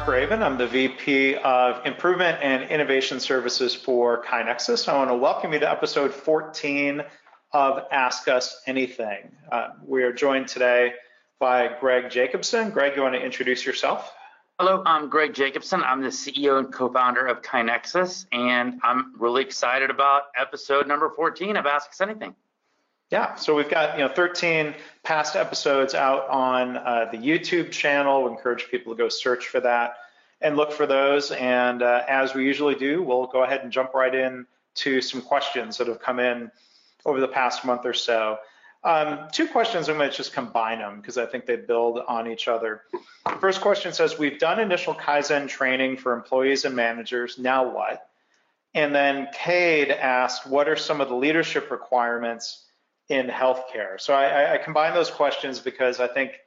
Mark Graban. I'm the VP of Improvement and Innovation Services for KaiNexus. I want to welcome you to episode 14 of Ask Us Anything. Uh, we are joined today by Greg Jacobson. Greg, you want to introduce yourself? Hello, I'm Greg Jacobson. I'm the CEO and co-founder of KaiNexus, and I'm really excited about episode number 14 of Ask Us Anything. Yeah, so we've got you know 13 past episodes out on uh, the YouTube channel. We encourage people to go search for that and look for those. And uh, as we usually do, we'll go ahead and jump right in to some questions that have come in over the past month or so. Um, two questions, I'm going to just combine them because I think they build on each other. First question says, we've done initial Kaizen training for employees and managers, now what? And then Cade asked, what are some of the leadership requirements in healthcare? So I, I combine those questions because I think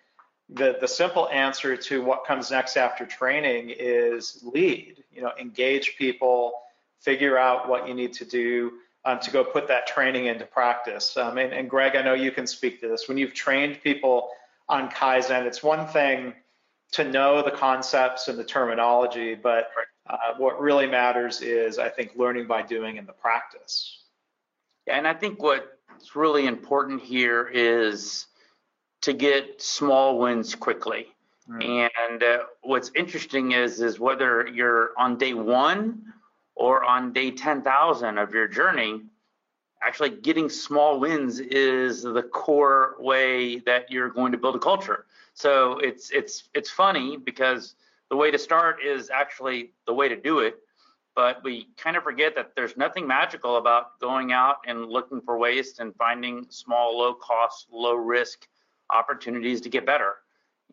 the, the simple answer to what comes next after training is lead, you know, engage people, figure out what you need to do um, to go put that training into practice. Um, and, and Greg, I know you can speak to this. When you've trained people on Kaizen, it's one thing to know the concepts and the terminology, but uh, what really matters is, I think, learning by doing in the practice. Yeah, and I think what what's really important here is to get small wins quickly. Mm. And uh, what's interesting is is whether you're on day one or on day 10,000 of your journey, actually getting small wins is the core way that you're going to build a culture. So it's it's it's funny because the way to start is actually the way to do it but we kind of forget that there's nothing magical about going out and looking for waste and finding small, low cost, low risk opportunities to get better.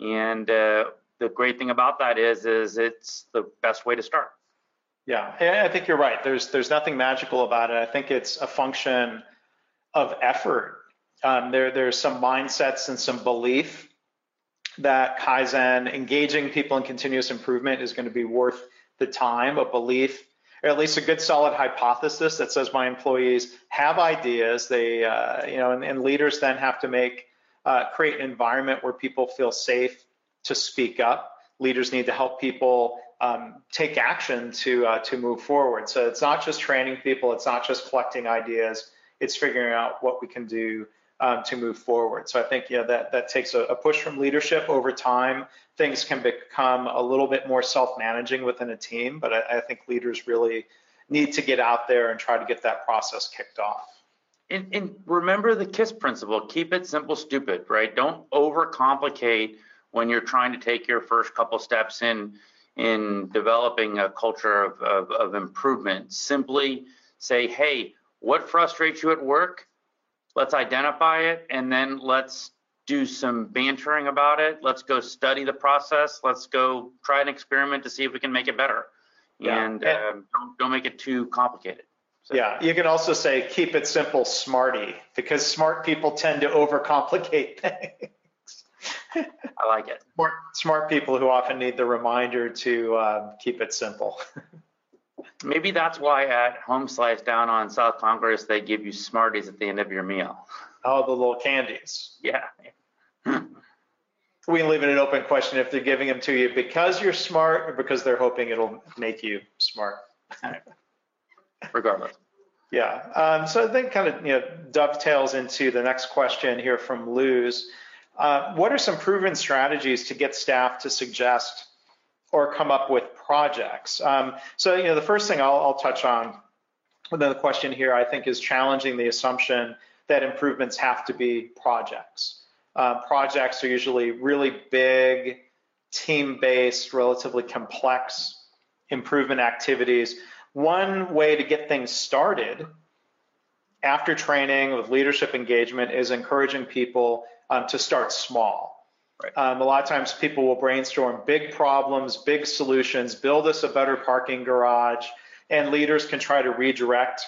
And uh, the great thing about that is, is it's the best way to start. Yeah, I think you're right. There's there's nothing magical about it. I think it's a function of effort. Um, there there's some mindsets and some belief that Kaizen, engaging people in continuous improvement, is going to be worth the time. A belief or at least a good solid hypothesis that says my employees have ideas. They, uh, you know, and, and, leaders then have to make uh, create an environment where people feel safe to speak up. Leaders need to help people um, take action to uh, to move forward. So it's not just training people. It's not just collecting ideas. It's figuring out what we can do um, to move forward. So I think know that that takes a, a, push from leadership over time. Things can become a little bit more self-managing within a team, but I, I think leaders really need to get out there and try to get that process kicked off. And, and remember the KISS principle: keep it simple, stupid. Right? Don't overcomplicate when you're trying to take your first couple steps in in developing a culture of, of, of improvement. Simply say, hey, what frustrates you at work? Let's identify it and then let's do some bantering about it. Let's go study the process. Let's go try an experiment to see if we can make it better. Yeah. And um, don't, don't, make it too complicated. So. Yeah, you can also say keep it simple, smarty, because smart people tend to overcomplicate things. I like it. Smart, smart people who often need the reminder to uh, keep it simple. Maybe that's why at Home Slice down on South Congress they give you Smarties at the end of your meal. Oh, the little candies. Yeah. we leave it an open question if they're giving them to you because you're smart or because they're hoping it'll make you smart. Regardless. Yeah. Um, so I think kind of you know dovetails into the next question here from Luz. Uh, what are some proven strategies to get staff to suggest or come up with projects. Um, so, you know, the first thing I'll, I'll touch on and then the question here, I think, is challenging the assumption that improvements have to be projects. Uh, projects are usually really big, team-based, relatively complex improvement activities. One way to get things started after training with leadership engagement is encouraging people um, to start small. Right. Um, a lot of times people will brainstorm big problems, big solutions, build us a better parking garage, and leaders can try to redirect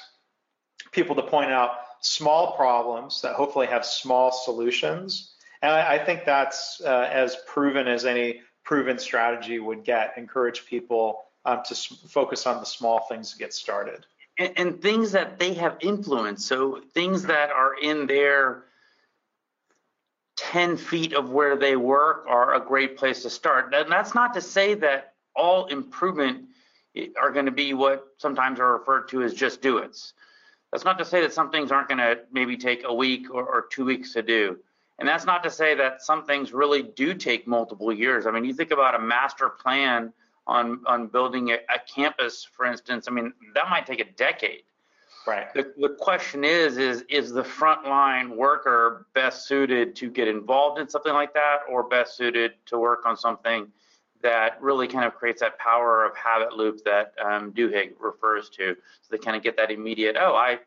people to point out small problems that hopefully have small solutions. And I, I think that's uh, as proven as any proven strategy would get, encourage people um, to focus on the small things to get started. And, and things that they have influence, so things that are in their 10 feet of where they work are a great place to start. And that's not to say that all improvement eh, are going to be what sometimes are referred to as just do it's. That's not to say that some things aren't going to maybe take a week or, or, two weeks to do. And that's not to say that some things really do take multiple years. I mean, you think about a master plan on on building a, a campus, for instance. I mean, that might take a decade. Right. The, the question is, is is the frontline worker best suited to get involved in something like that, or best suited to work on something that really kind of creates that power of habit loop that um, Duhigg refers to. So they kind of get that immediate, oh, I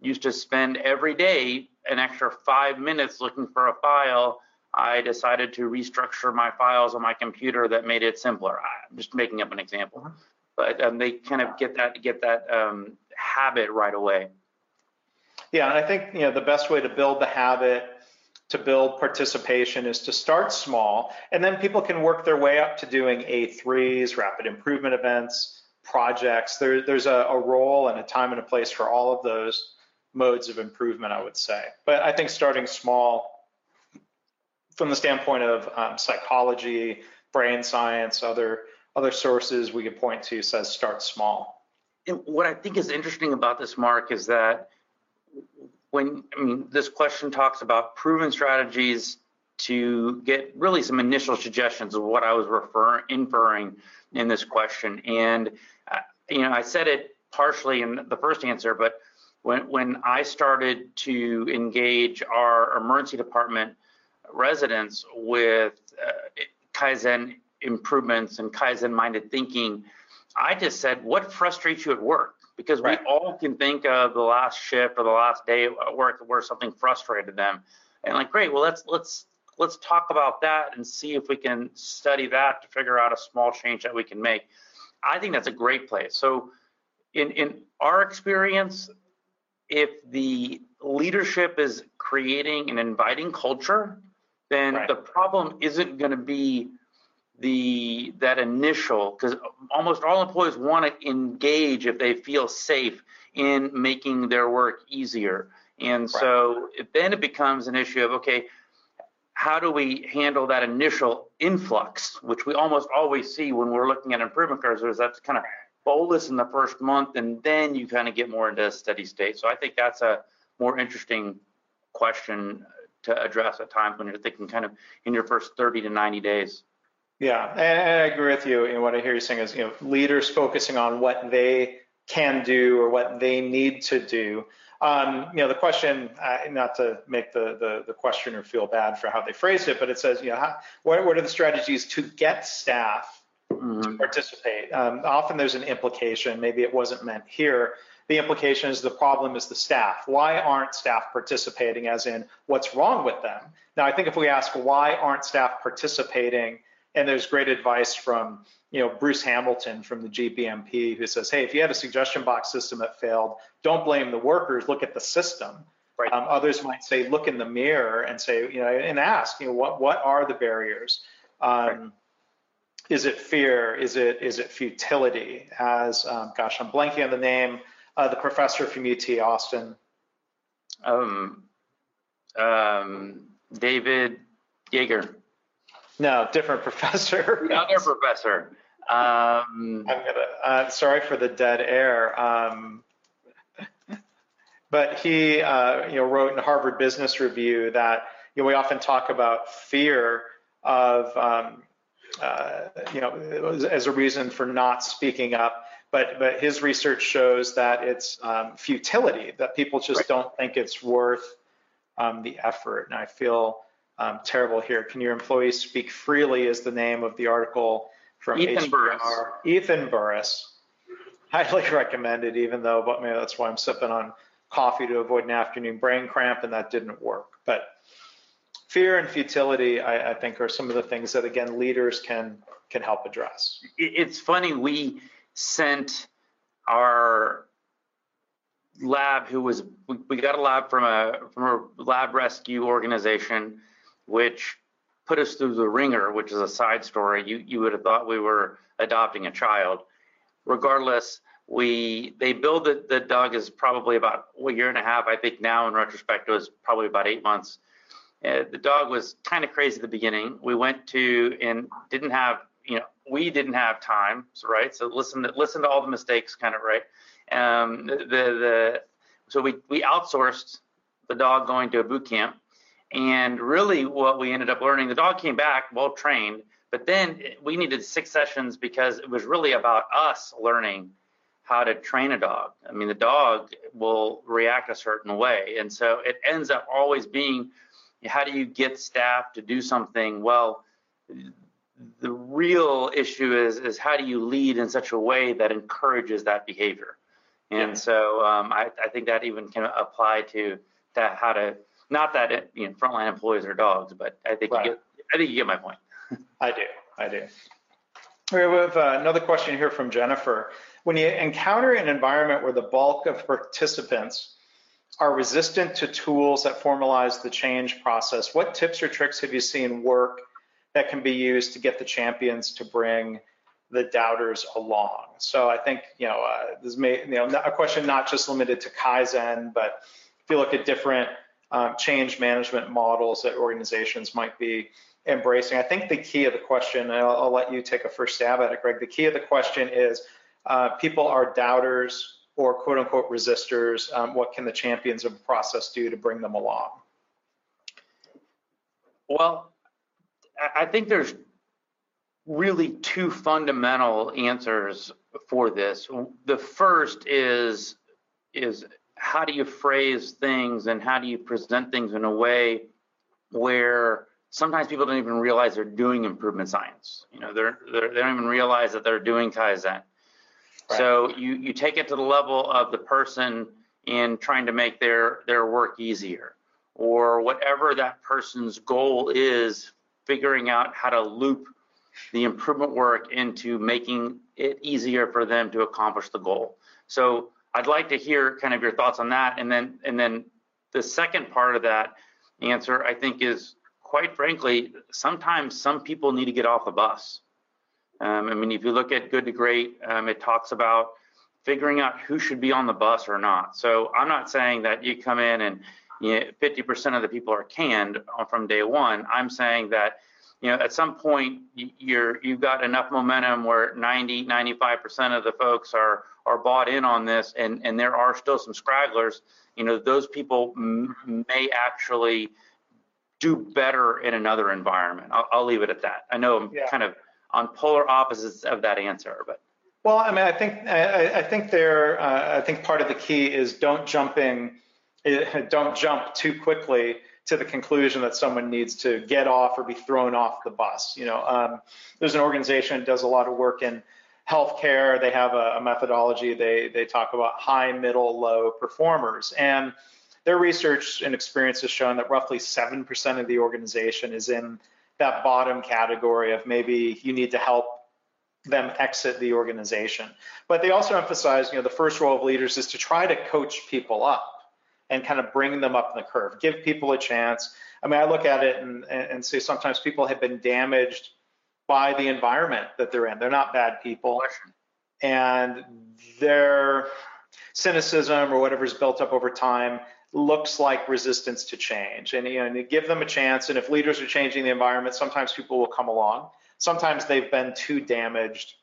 used to spend every day an extra five minutes looking for a file. I decided to restructure my files on my computer that made it simpler. I'm just making up an example, but um, they kind of get that get that um, habit right away. Yeah, and I think you know the best way to build the habit to build participation is to start small, and then people can work their way up to doing A3s, rapid improvement events, projects. There, there's a, a role and a time and a place for all of those modes of improvement, I would say. But I think starting small from the standpoint of um, psychology, brain science, other other sources we could point to says start small. What I think is interesting about this, Mark, is that when I mean this question talks about proven strategies to get really some initial suggestions of what I was referring inferring in this question, and uh, you know I said it partially in the first answer, but when when I started to engage our emergency department residents with uh, Kaizen improvements and Kaizen minded thinking, I just said, what frustrates you at work? because right. we all can think of the last shift or the last day at work where something frustrated them and like great well let's let's let's talk about that and see if we can study that to figure out a small change that we can make i think that's a great place so in in our experience if the leadership is creating an inviting culture then right. the problem isn't going to be the that initial because almost all employees want to engage if they feel safe in making their work easier. And right. so then it becomes an issue of okay how do we handle that initial influx which we almost always see when we're looking at improvement curves is that kind of bolus in the first month and then you kind of get more into a steady state. So i think that's a more interesting question to address at times when you're thinking kind of in your first 30 to 90 days yeah, and I agree with you. And what I hear you saying is, you know, leaders focusing on what they can do or what they need to do. Um, you know, the question, uh, not to make the, the, the questioner feel bad for how they phrased it, but it says, you know, how, what, what are the strategies to get staff mm-hmm. to participate? Um, often there's an implication, maybe it wasn't meant here. The implication is the problem is the staff. Why aren't staff participating, as in what's wrong with them? Now, I think if we ask why aren't staff participating, and there's great advice from you know Bruce Hamilton from the GBMP who says, hey, if you had a suggestion box system that failed, don't blame the workers, look at the system. Right. Um, others might say, look in the mirror and say, you know, and ask, you know, what what are the barriers? Um, right. Is it fear? Is it is it futility? As um, gosh, I'm blanking on the name. Uh, the professor from UT Austin. Um, um, David Yeager. No, different professor. The other professor. Um, I'm gonna. Uh, sorry for the dead air. Um, but he, uh, you know, wrote in Harvard Business Review that you know we often talk about fear of, um, uh, you know, as a reason for not speaking up. But but his research shows that it's um, futility that people just right. don't think it's worth um, the effort. And I feel um, terrible here. Can your employees speak freely is the name of the article from Ethan HBR. Burris. Ethan Burris. Highly recommended, even though, but maybe that's why I'm sipping on coffee to avoid an afternoon brain cramp, and that didn't work. But fear and futility, I, I think, are some of the things that, again, leaders can can help address. It's funny. We sent our lab who was we got a lab from a from a lab rescue organization which put us through the ringer, which is a side story. You you would have thought we were adopting a child. Regardless, we they build the, dog is probably about a year and a half. I think now in retrospect it was probably about eight months. Uh, the dog was kind of crazy at the beginning. We went to and didn't have you know we didn't have time, right? So listen to listen to all the mistakes, kind of right. Um, the the so we we outsourced the dog going to a boot camp, and really what we ended up learning, the dog came back well trained, but then we needed six sessions because it was really about us learning how to train a dog. I mean, the dog will react a certain way, and so it ends up always being how do you get staff to do something well the real issue is is how do you lead in such a way that encourages that behavior and yeah. so um, I, I, think that even can apply to that how to not that it, you know frontline employees are dogs but i think right. you get i think you get my point i do i do we have uh, another question here from jennifer when you encounter an environment where the bulk of participants are resistant to tools that formalize the change process, what tips or tricks have you seen work that can be used to get the champions to bring the doubters along? So I think, you know, uh, this may, you know, a question not just limited to Kaizen, but if you look at different um, change management models that organizations might be embracing, I think the key of the question, and I'll, I'll let you take a first stab at it, Greg, the key of the question is uh, people are doubters or quote unquote resistors, um, what can the champions of the process do to bring them along? Well, I think there's really two fundamental answers for this. The first is is how do you phrase things and how do you present things in a way where sometimes people don't even realize they're doing improvement science. You know, they're, they're they don't even realize that they're doing Kaizen. So you, you take it to the level of the person in trying to make their, their work easier or whatever that person's goal is, figuring out how to loop the improvement work into making it easier for them to accomplish the goal. So I'd like to hear kind of your thoughts on that. And then, and then the second part of that answer, I think is quite frankly, sometimes some people need to get off the bus. Um, I mean, if you look at Good to Great, um, it talks about figuring out who should be on the bus or not. So I'm not saying that you come in and you know, 50% of the people are canned from day one. I'm saying that you know at some point you're you've got enough momentum where 90 95% of the folks are are bought in on this and and there are still some scragglers you know those people may actually do better in another environment I'll, I'll leave it at that i know i'm yeah. kind of on polar opposites of that answer, but. Well, I mean, I think I, I think there. Uh, I think part of the key is don't jumping, don't jump too quickly to the conclusion that someone needs to get off or be thrown off the bus. You know, um, there's an organization that does a lot of work in healthcare. They have a, a methodology. They they talk about high, middle, low performers, and their research and experience has shown that roughly seven percent of the organization is in that bottom category of maybe you need to help them exit the organization. But they also emphasize, you know, the first role of leaders is to try to coach people up and kind of bring them up in the curve, give people a chance. I mean, I look at it and, and say sometimes people have been damaged by the environment that they're in. They're not bad people. And their cynicism or whatever's built up over time looks like resistance to change. And you know, and give them a chance. And if leaders are changing the environment, sometimes people will come along. Sometimes they've been too damaged,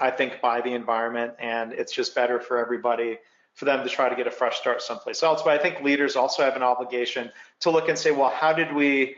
I think, by the environment, and it's just better for everybody for them to try to get a fresh start someplace else. But I think leaders also have an obligation to look and say, well, how did we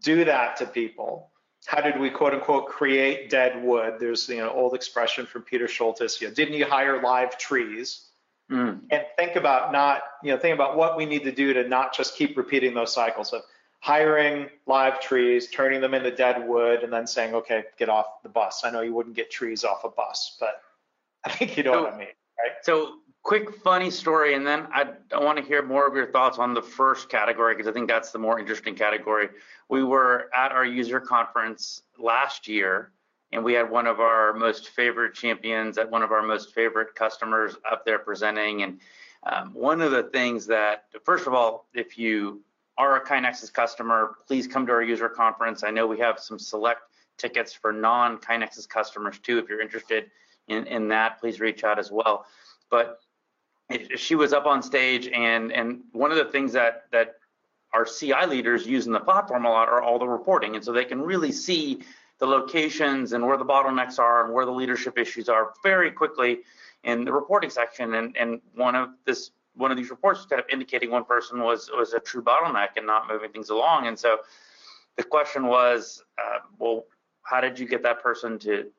do that to people? How did we quote unquote create dead wood? There's you know old expression from Peter Scholtes, you know, didn't you hire live trees? mm. and think about not, you know, think about what we need to do to not just keep repeating those cycles of hiring live trees, turning them into dead wood, and then saying, okay, get off the bus. I know you wouldn't get trees off a bus, but I think you know so, what I mean, right? So quick funny story, and then I, I want to hear more of your thoughts on the first category because I think that's the more interesting category. We were at our user conference last year, and we had one of our most favorite champions at one of our most favorite customers up there presenting. And um, one of the things that, first of all, if you are a KaiNexus customer, please come to our user conference. I know we have some select tickets for non-KaiNexus customers too. If you're interested in, in that, please reach out as well. But she was up on stage, and and one of the things that that our CI leaders use in the platform a lot are all the reporting, and so they can really see the locations and where the bottlenecks are and where the leadership issues are very quickly in the reporting section. And, and one of this one of these reports was kind of indicating one person was was a true bottleneck and not moving things along. And so the question was, uh, well, how did you get that person to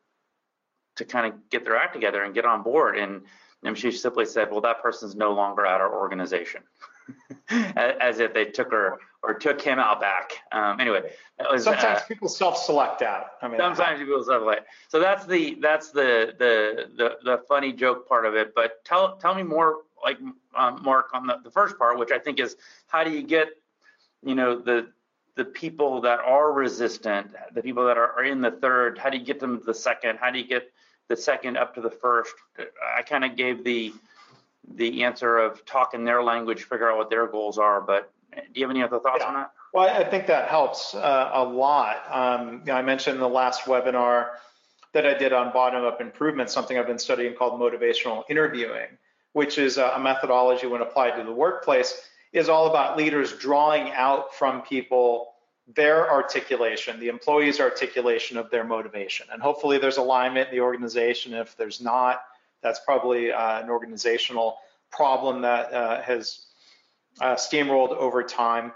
to kind of get their act together and get on board? And, and she simply said, well, that person's no longer at our organization. as if they took her or took him out back. Um, anyway, was, sometimes uh, people self-select out. I mean, sometimes people self-select. So that's the that's the, the the the funny joke part of it. But tell tell me more, like um, Mark, on the, the first part, which I think is how do you get, you know, the the people that are resistant, the people that are, are in the third, how do you get them to the second? How do you get the second up to the first? I kind of gave the the answer of talking their language, figure out what their goals are. But do you have any other thoughts yeah. on that? Well, I think that helps uh, a lot. Um, you know, I mentioned in the last webinar that I did on bottom-up improvement, something I've been studying called motivational interviewing, which is a methodology when applied to the workplace, is all about leaders drawing out from people their articulation, the employee's articulation of their motivation. And hopefully there's alignment in the organization. If there's not, that's probably uh, an organizational problem that uh, has uh, steamrolled over time.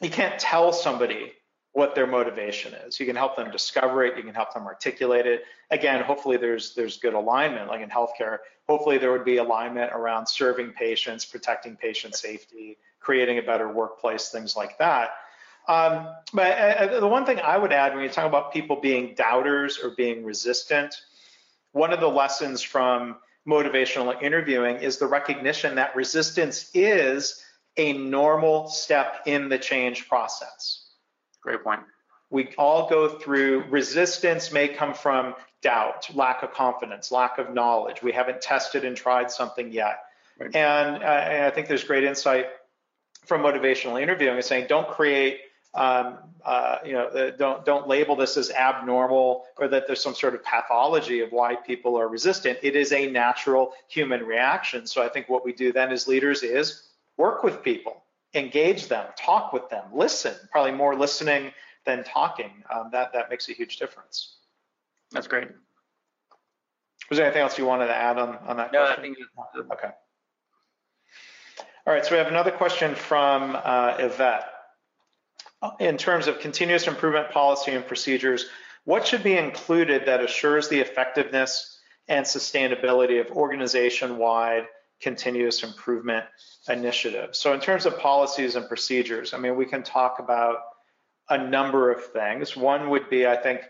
You can't tell somebody what their motivation is. You can help them discover it. You can help them articulate it. Again, hopefully there's there's good alignment. Like in healthcare, hopefully there would be alignment around serving patients, protecting patient safety, creating a better workplace, things like that. Um, but uh, the one thing I would add when you talk about people being doubters or being resistant, one of the lessons from motivational interviewing is the recognition that resistance is a normal step in the change process. Great point. We all go through resistance may come from doubt, lack of confidence, lack of knowledge. We haven't tested and tried something yet. Right. And, uh, and I think there's great insight from motivational interviewing is saying don't create um, uh, you know, don't don't label this as abnormal or that there's some sort of pathology of why people are resistant. It is a natural human reaction. So I think what we do then as leaders is work with people, engage them, talk with them, listen. Probably more listening than talking. Um, that that makes a huge difference. That's great. Was there anything else you wanted to add on on that? No, question? I think. Okay. All right. So we have another question from uh, Yvette in terms of continuous improvement policy and procedures, what should be included that assures the effectiveness and sustainability of organization-wide continuous improvement initiatives? So in terms of policies and procedures, I mean, we can talk about a number of things. One would be, I think,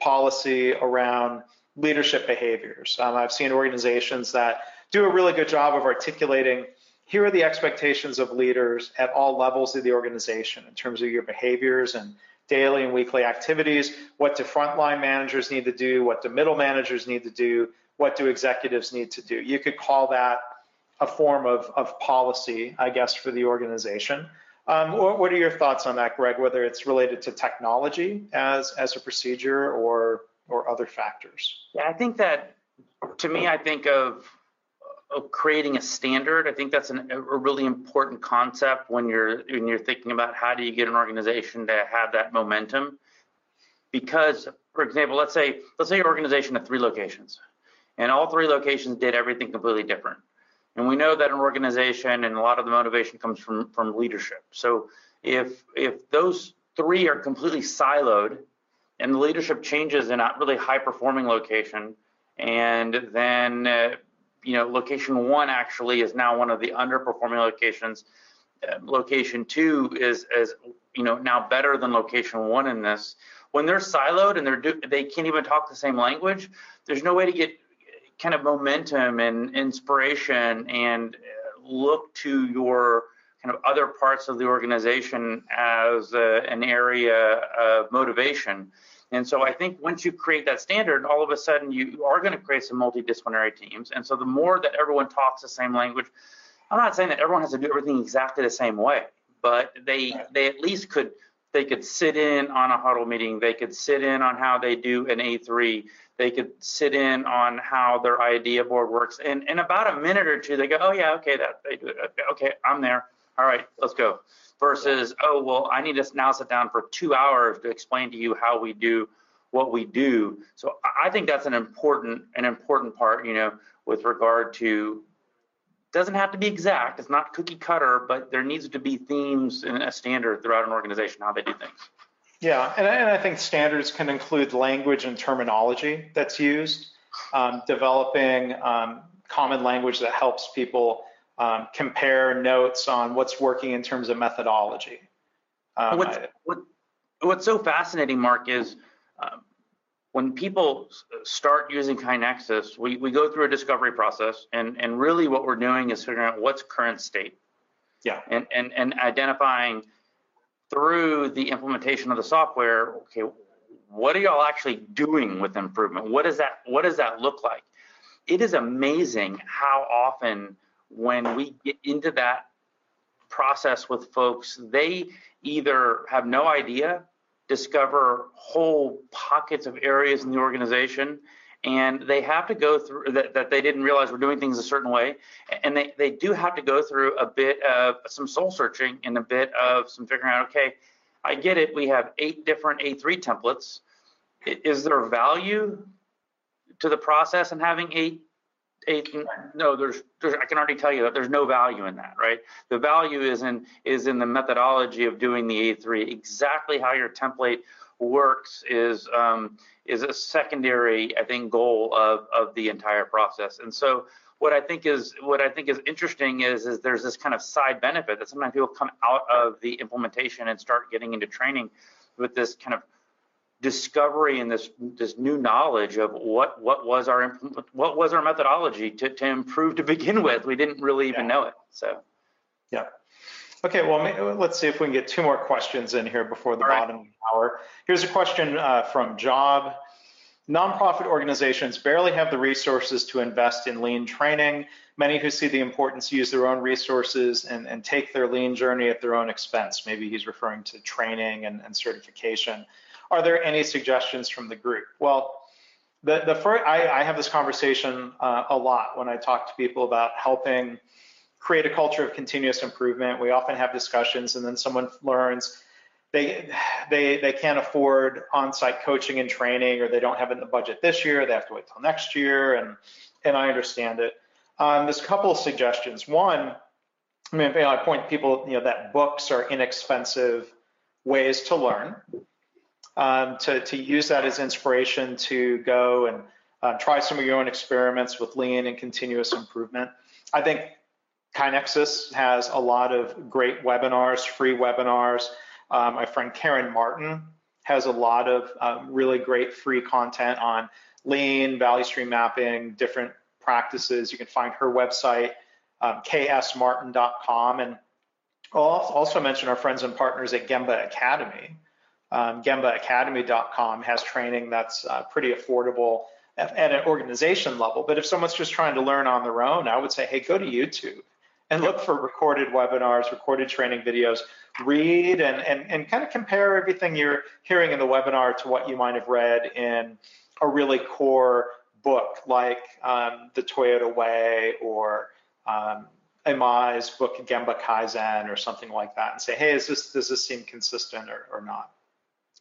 policy around leadership behaviors. Um, I've seen organizations that do a really good job of articulating here are the expectations of leaders at all levels of the organization in terms of your behaviors and daily and weekly activities. What do frontline managers need to do? What do middle managers need to do? What do executives need to do? You could call that a form of, of policy, I guess, for the organization. Um, what, what, are your thoughts on that, Greg? Whether it's related to technology as as a procedure or or other factors? Yeah, I think that to me, I think of creating a standard. I think that's an, a really important concept when you're when you're thinking about how do you get an organization to have that momentum. Because, for example, let's say let's say your organization had three locations, and all three locations did everything completely different. And we know that an organization and a lot of the motivation comes from from leadership. So if if those three are completely siloed, and the leadership changes in a really high performing location, and then uh, you know, location one actually is now one of the underperforming locations. Uh, location two is, is, you know, now better than location one in this. When they're siloed and they're do, they can't even talk the same language, there's no way to get kind of momentum and inspiration and uh, look to your kind of other parts of the organization as uh, an area of motivation. And so I think once you create that standard, all of a sudden you are going to create some multidisciplinary teams. And so the more that everyone talks the same language, I'm not saying that everyone has to do everything exactly the same way, but they they at least could they could sit in on a huddle meeting, they could sit in on how they do an A3, they could sit in on how their idea board works. And in about a minute or two, they go, oh yeah, okay, that they do it. Okay, I'm there. All right, let's go versus, oh, well, I need to now sit down for two hours to explain to you how we do what we do. So I think that's an important an important part, you know, with regard to doesn't have to be exact. It's not cookie cutter, but there needs to be themes and a standard throughout an organization how they do things. Yeah, and I, and I think standards can include language and terminology that's used, um, developing um, common language that helps people um, compare notes on what's working in terms of methodology. Um, what's, what, what's so fascinating, Mark, is um, when people start using KaiNexus, we, we go through a discovery process, and, and really what we're doing is figuring out what's current state. Yeah. And, and, and identifying through the implementation of the software, okay, what are y'all actually doing with improvement? What does that what does that look like? It is amazing how often when we get into that process with folks, they either have no idea, discover whole pockets of areas in the organization, and they have to go through that, that they didn't realize we're doing things a certain way and they, they do have to go through a bit of some soul searching and a bit of some figuring out okay i get it we have eight different a3 templates. Is there value to the process and having eight no there's, there's i can already tell you that there's no value in that right the value is in is in the methodology of doing the a3 exactly how your template works is um, is a secondary, I think, goal of of the entire process. And so, what I think is what I think is interesting is is there's this kind of side benefit that sometimes people come out of the implementation and start getting into training with this kind of discovery and this this new knowledge of what what was our what was our methodology to to improve to begin with. We didn't really even yeah. know it. So. Yeah. Okay, well, let's see if we can get two more questions in here before the All bottom right. of the hour. Here's a question uh, from Job. Nonprofit organizations barely have the resources to invest in lean training. Many who see the importance use their own resources and, and take their lean journey at their own expense. Maybe he's referring to training and, and certification. Are there any suggestions from the group? Well, the, the first, I, I have this conversation uh, a lot when I talk to people about helping create a culture of continuous improvement. We often have discussions and then someone learns they they they can't afford on-site coaching and training or they don't have it in the budget this year, they have to wait till next year and and I understand it. Um, there's a couple of suggestions. One, I mean, you know, I point people, you know, that books are inexpensive ways to learn. Um, to, to use that as inspiration to go and uh, try some of your own experiments with lean and continuous improvement. I think KaiNexus has a lot of great webinars, free webinars. Um, my friend Karen Martin has a lot of um, really great free content on lean, value stream mapping, different practices. You can find her website, um, ksmartin.com. And I'll also mention our friends and partners at Gemba Academy. Um, GembaAcademy.com has training that's uh, pretty affordable at, at an organization level. But if someone's just trying to learn on their own, I would say, hey, go to YouTube and look for recorded webinars, recorded training videos, read and, and, and kind of compare everything you're hearing in the webinar to what you might have read in a really core book like um, The Toyota Way or um, book Gemba Kaizen or something like that and say, hey, is this, does this seem consistent or, or not?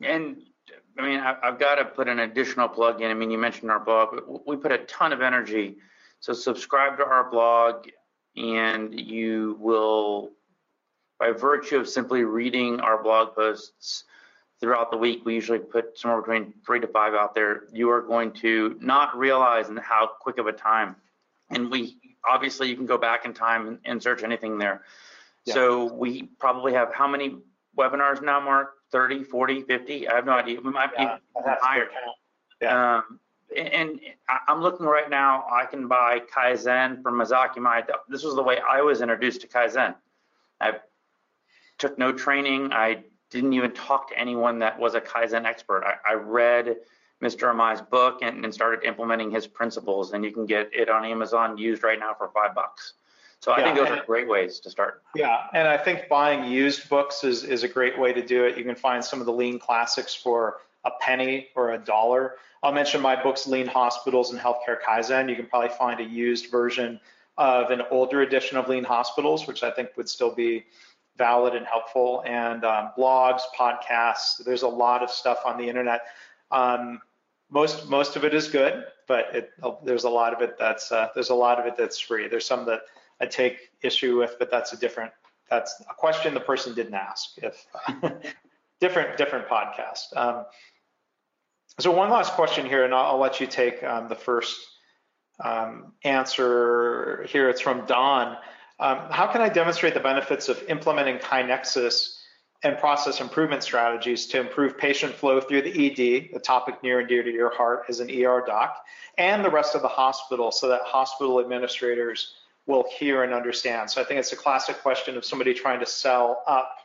And I mean, I've got to put an additional plug in. I mean, you mentioned our blog. We put a ton of energy. So subscribe to our blog and you will, by virtue of simply reading our blog posts throughout the week, we usually put somewhere between three to five out there. You are going to not realize in how quick of a time, and we obviously you can go back in time and, and search anything there. Yeah. So we probably have how many webinars now, Mark? 30, 40, 50? I have no idea. We might yeah, be higher. Yeah. Um, and I'm looking right now, I can buy Kaizen from Masaaki Imai. This was the way I was introduced to Kaizen. I took no training. I didn't even talk to anyone that was a Kaizen expert. I, I read Mr. Imai's book and, and, started implementing his principles, and you can get it on Amazon used right now for five bucks. So I yeah, think those are great ways to start. Yeah, and I think buying used books is, is a great way to do it. You can find some of the lean classics for a penny or a dollar. I'll mention my books, Lean Hospitals and Healthcare Kaizen. You can probably find a used version of an older edition of Lean Hospitals, which I think would still be valid and helpful, and um, blogs, podcasts. There's a lot of stuff on the internet. Um, most most of it is good, but it, there's a lot of it that's uh, there's a lot of it that's free. There's some that I take issue with, but that's a different that's a question the person didn't ask. If different different podcast. Um, so one last question here, and I'll, I'll let you take um, the first um, answer here. It's from Don. Um, how can I demonstrate the benefits of implementing KaiNexus and process improvement strategies to improve patient flow through the ED, a topic near and dear to your heart as an ER doc, and the rest of the hospital so that hospital administrators will hear and understand. So I think it's a classic question of somebody trying to sell up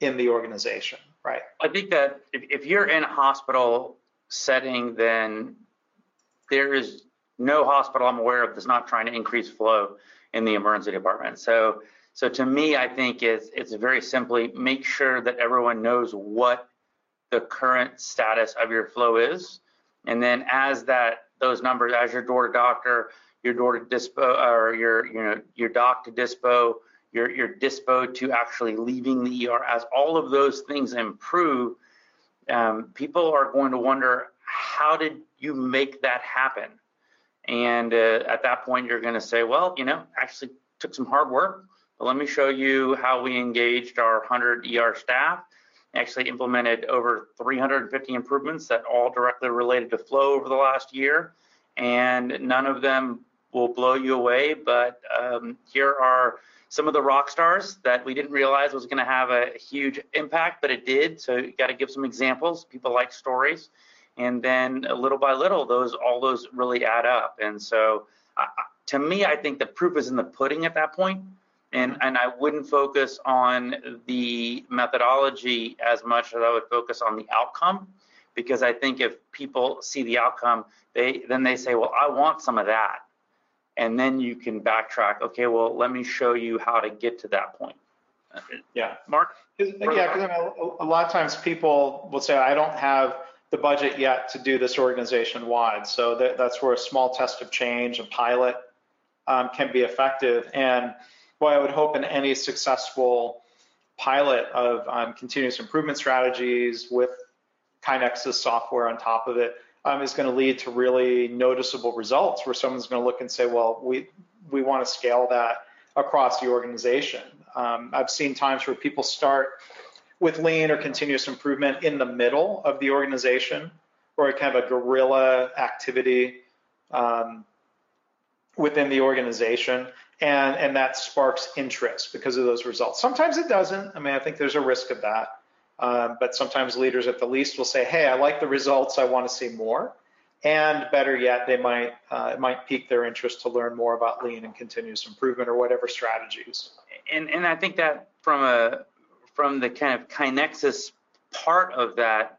in the organization, right? I think that if, if you're in a hospital setting, then there is no hospital I'm aware of that's not trying to increase flow in the emergency department. So so to me, I think it's, it's very simply make sure that everyone knows what the current status of your flow is. And then as that, those numbers, as your door to doctor, your door to dispo, or your, you know, your doc to dispo, your, your dispo to actually leaving the ER, as all of those things improve, um, people are going to wonder, how did you make that happen? And uh, at that point, you're going to say, well, you know, actually took some hard work but let me show you how we engaged our 100 ER staff, actually implemented over 350 improvements that all directly related to flow over the last year. And none of them will blow you away, but um, here are some of the rock stars that we didn't realize was going to have a huge impact, but it did. So you got to give some examples. People like stories, and then little by little, those all those really add up. And so, uh, to me, I think the proof is in the pudding at that point. point and and I wouldn't focus on the methodology as much as I would focus on the outcome because I think if people see the outcome they then they say well I want some of that and then you can backtrack okay well let me show you how to get to that point. Yeah. Mark? Yeah because a lot of times people will say I don't have the budget yet to do this organization wide so that, that's where a small test of change a pilot um, can be effective. And well, I would hope in any successful pilot of um, continuous improvement strategies with KaiNexus software on top of it um, is going to lead to really noticeable results where someone's going to look and say, well, we, we want to scale that across the organization. Um, I've seen times where people start with lean or continuous improvement in the middle of the organization or kind of a guerrilla activity um, within the organization and and that sparks interest because of those results. Sometimes it doesn't. I mean, I think there's a risk of that. Um, but sometimes leaders at the least will say, "Hey, I like the results. I want to see more." And better yet, they might uh, it might pique their interest to learn more about lean and continuous improvement or whatever strategies. And and I think that from a from the kind of KaiNexus part of that,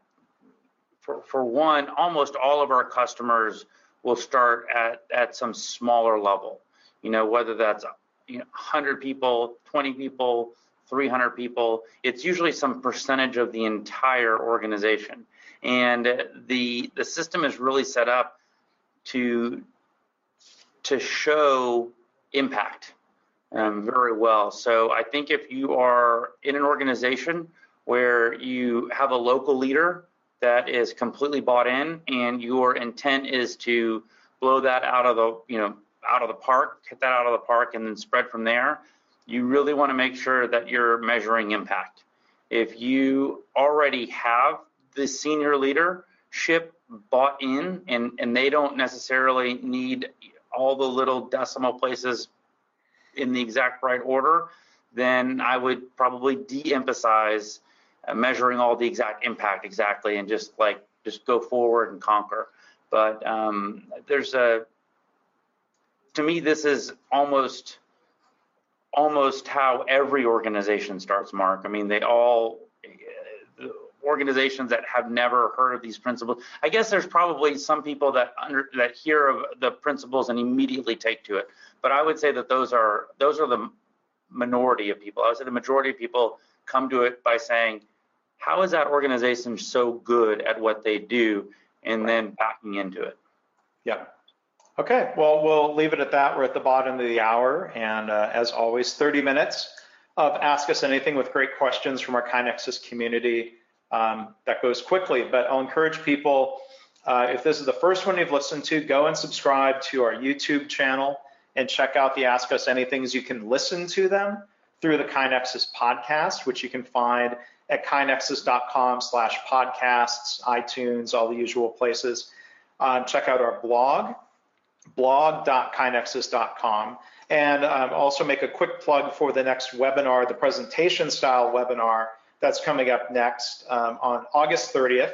for for one, almost all of our customers will start at at some smaller level you know, whether that's you know, 100 people, 20 people, 300 people, it's usually some percentage of the entire organization. And the the system is really set up to to show impact um, very well. So I think if you are in an organization where you have a local leader that is completely bought in and your intent is to blow that out of the you know out of the park, hit that out of the park, and then spread from there, you really want to make sure that you're measuring impact. If you already have the senior leadership bought in and, and they don't necessarily need all the little decimal places in the exact right order, then I would probably de-emphasize uh, measuring all the exact impact exactly and just like just go forward and conquer. But um, there's a to me, this is almost almost how every organization starts, Mark. I mean, they all organizations that have never heard of these principles. I guess there's probably some people that under that hear of the principles and immediately take to it. But I would say that those are those are the minority of people. I would say the majority of people come to it by saying, how is that organization so good at what they do? And then backing into it. Yeah. Okay, well, we'll leave it at that. We're at the bottom of the hour. And uh, as always, 30 minutes of Ask Us Anything with great questions from our KaiNexus community. um, that goes quickly. But I'll encourage people, uh, if this is the first one you've listened to, go and subscribe to our YouTube channel and check out the Ask Us Anythings. You can listen to them through the KaiNexus podcast, which you can find at kainexus.com slash podcasts, iTunes, all the usual places. Um, check out our blog, blog.kainexus.com. And um, also make a quick plug for the next webinar, the presentation style webinar that's coming up next um, on August 30th.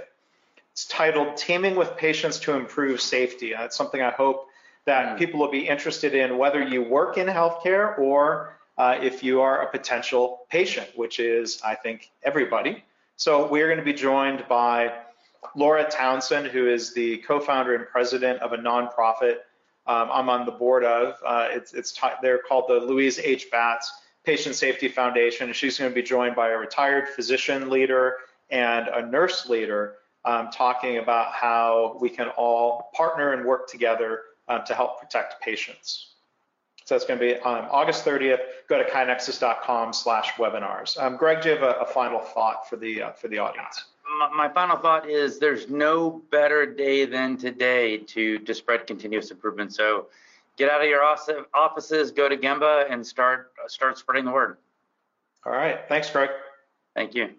It's titled Teaming with Patients to Improve Safety. And it's something I hope that mm. people will be interested in, whether you work in healthcare or uh, if you are a potential patient, which is, I think, everybody. So we're going to be joined by Laura Townsend, who is the co-founder and president of a nonprofit um, I'm on the board of. Uh, it's, it's they're called the Louise H. Batz Patient Safety Foundation. and She's going to be joined by a retired physician leader and a nurse leader um, talking about how we can all partner and work together um, to help protect patients. So that's going to be um, August 30th. Go to kainexus.com slash webinars. Um, Greg, do you have a, a final thought for the, uh, for the audience? My, final thought is there's no better day than today to, to spread continuous improvement. So get out of your offices, go to Gemba and start, start spreading the word. All right. Thanks, Greg. Thank you.